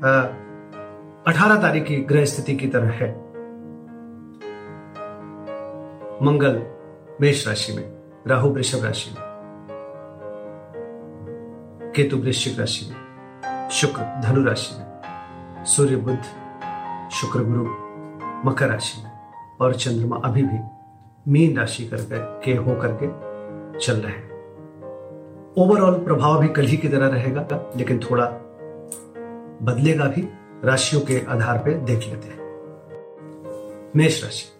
2018 तारीख की ग्रह स्थिति की तरह है। मंगल मेष राशि में, राहु वृषभ राशि में, केतु वृश्चिक राशि में, शुक्र धनु राशि में, सूर्य बुद्ध शुक्र गुरु मकर राशि में और चंद्रमा अभी भी मीन राशि कर के हो करके चल रहे हैं। ओवरऑल प्रभाव भी कल ही की तरह रहेगा, लेकिन थोड़ा बदलेगा भी राशियों के आधार पर देख लेते हैं। मेष राशि।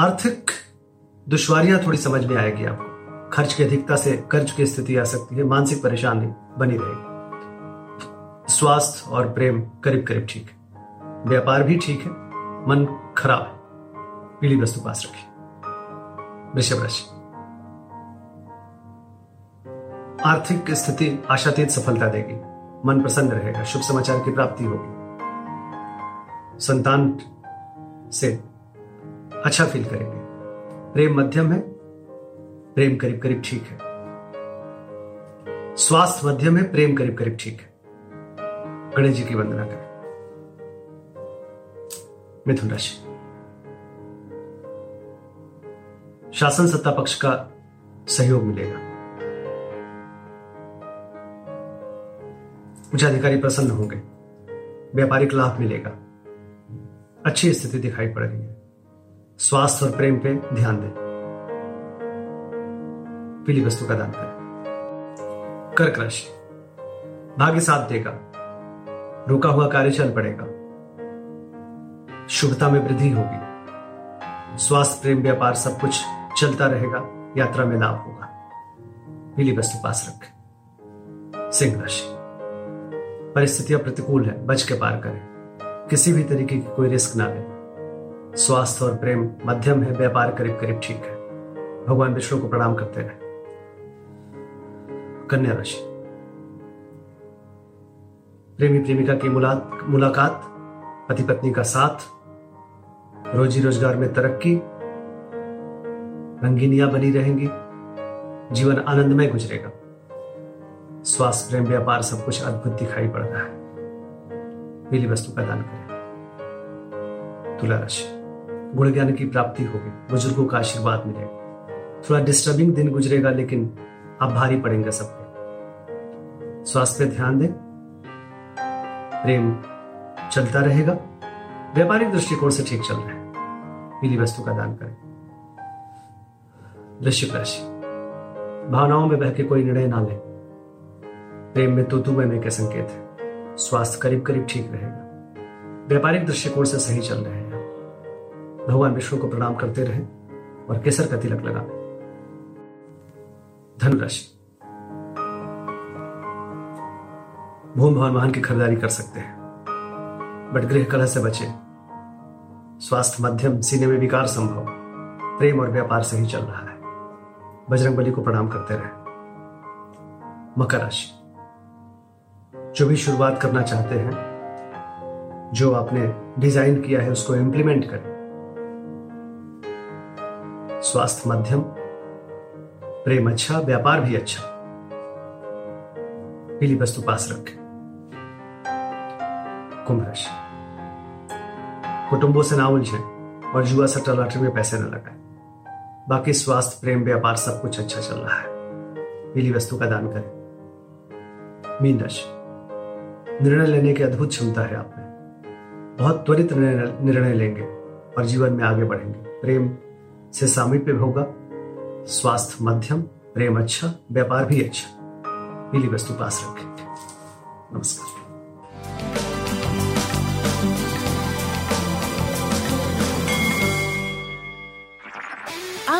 आर्थिक दुश्वारियाँ थोड़ी समझ में आएगी आपको। खर्च की अधिकता से कर्ज की स्थिति आ सकती है, मानसिक परेशानी बनी रहेगी। स्वास्थ्य और प्रेम करीब करीब ठीक है। व्यापार भी ठीक है, मन खराब है। पीली वस्तु पास रखिए। वृषभ राशि। आर्थिक स्थिति आशातीत सफलता देगी। मन प्रसन्न रहेगा। शुभ समाचार की प्राप्ति होगी। संतान से अच्छा फील करेंगे। प्रेम मध्यम है। प्रेम करीब करीब ठीक है। स्वास्थ्य मध्यम है। प्रेम करीब करीब ठीक है। गणेश जी की वंदना करें। मिथुन राशि। शासन सत्ता पक्ष का सहयोग मिलेगा। उच्च अधिकारी प्रसन्न होंगे व्यापारिक लाभ मिलेगा। अच्छी स्थिति दिखाई पड़ रही है। स्वास्थ्य और प्रेम पे ध्यान दें। पीली वस्तु का दान करें। कर्क राशि। भाग्य साथ देगा। रुका हुआ कार्य चल पड़ेगा। शुभता में वृद्धि होगी। स्वास्थ्य, प्रेम, व्यापार सब कुछ चलता रहेगा। यात्रा में लाभ होगा। पीली वस्तु पास रखें। सिंह राशि। परिस्थितियाँ प्रतिकूल है, बच के पार करें। किसी भी तरीके की कोई रिस्क ना लें। स्वास्थ्य और प्रेम मध्यम है, व्यापार करीब करीब ठीक है। भगवान विष्णु को प्रणाम करते रहे। कन्या राशि। प्रेमी प्रेमिका की मुलाकात पति पत्नी का साथ, रोजी रोज़गार में तरक्की, रंगीनियाँ बनी रहेंगी। जीवन आनंदमय गुजरेगा। स्वास्थ्य प्रेम, व्यापार, सब कुछ अद्भुत दिखाई पड़ रहा है। पीली वस्तु का दान करें। तुला राशि गुण ज्ञान की प्राप्ति होगी। बुज़ुर्गों का आशीर्वाद मिलेगा। थोड़ा डिस्टर्बिंग दिन गुजरेगा, लेकिन आप भारी पड़ेंगे सब स्वास्थ्य पे ध्यान दें। प्रेम चलता रहेगा। व्यापारिक दृष्टिकोण से ठीक चल रहा है। पीली वस्तु का दान करें। वृश्चिक राशि। भावनाओं में बह के कोई निर्णय ना ले। प्रेम में तो में के संकेत है। स्वास्थ्य करीब करीब ठीक रहेगा। व्यापारिक दृष्टिकोण से सही चल रहे हैं। भगवान विष्णु को प्रणाम करते रहे और केसर का तिलक लगा। धनुराशि। भूम भवन वाहन की खरीदारी कर सकते हैं। बट गृह कलह से बचे। स्वास्थ्य मध्यम, सीने में विकार संभव। प्रेम और व्यापार सही चल रहा है। बजरंग बली को प्रणाम करते रहे। मकर राशि। जो भी शुरुआत करना चाहते हैं, जो आपने डिज़ाइन किया है, उसको इंप्लीमेंट करें। स्वास्थ्य मध्यम, प्रेम अच्छा व्यापार भी अच्छा। पीली वस्तु पास रखें। कुंभ राशि। कुटुंबों से ना उलझे और जुआ सट्टा लॉटरी में पैसे न लगाए। बाकी स्वास्थ्य, प्रेम, व्यापार सब कुछ अच्छा चल रहा है। पीली वस्तु का दान करें। मीन राशि। निर्णय लेने की अद्भुत क्षमता है आप में। बहुत त्वरित निर्णय लेंगे और जीवन में आगे बढ़ेंगे। प्रेम से सामीप्य होगा, स्वास्थ्य मध्यम, प्रेम अच्छा व्यापार भी अच्छा। पीली वस्तु पास रखें। नमस्कार।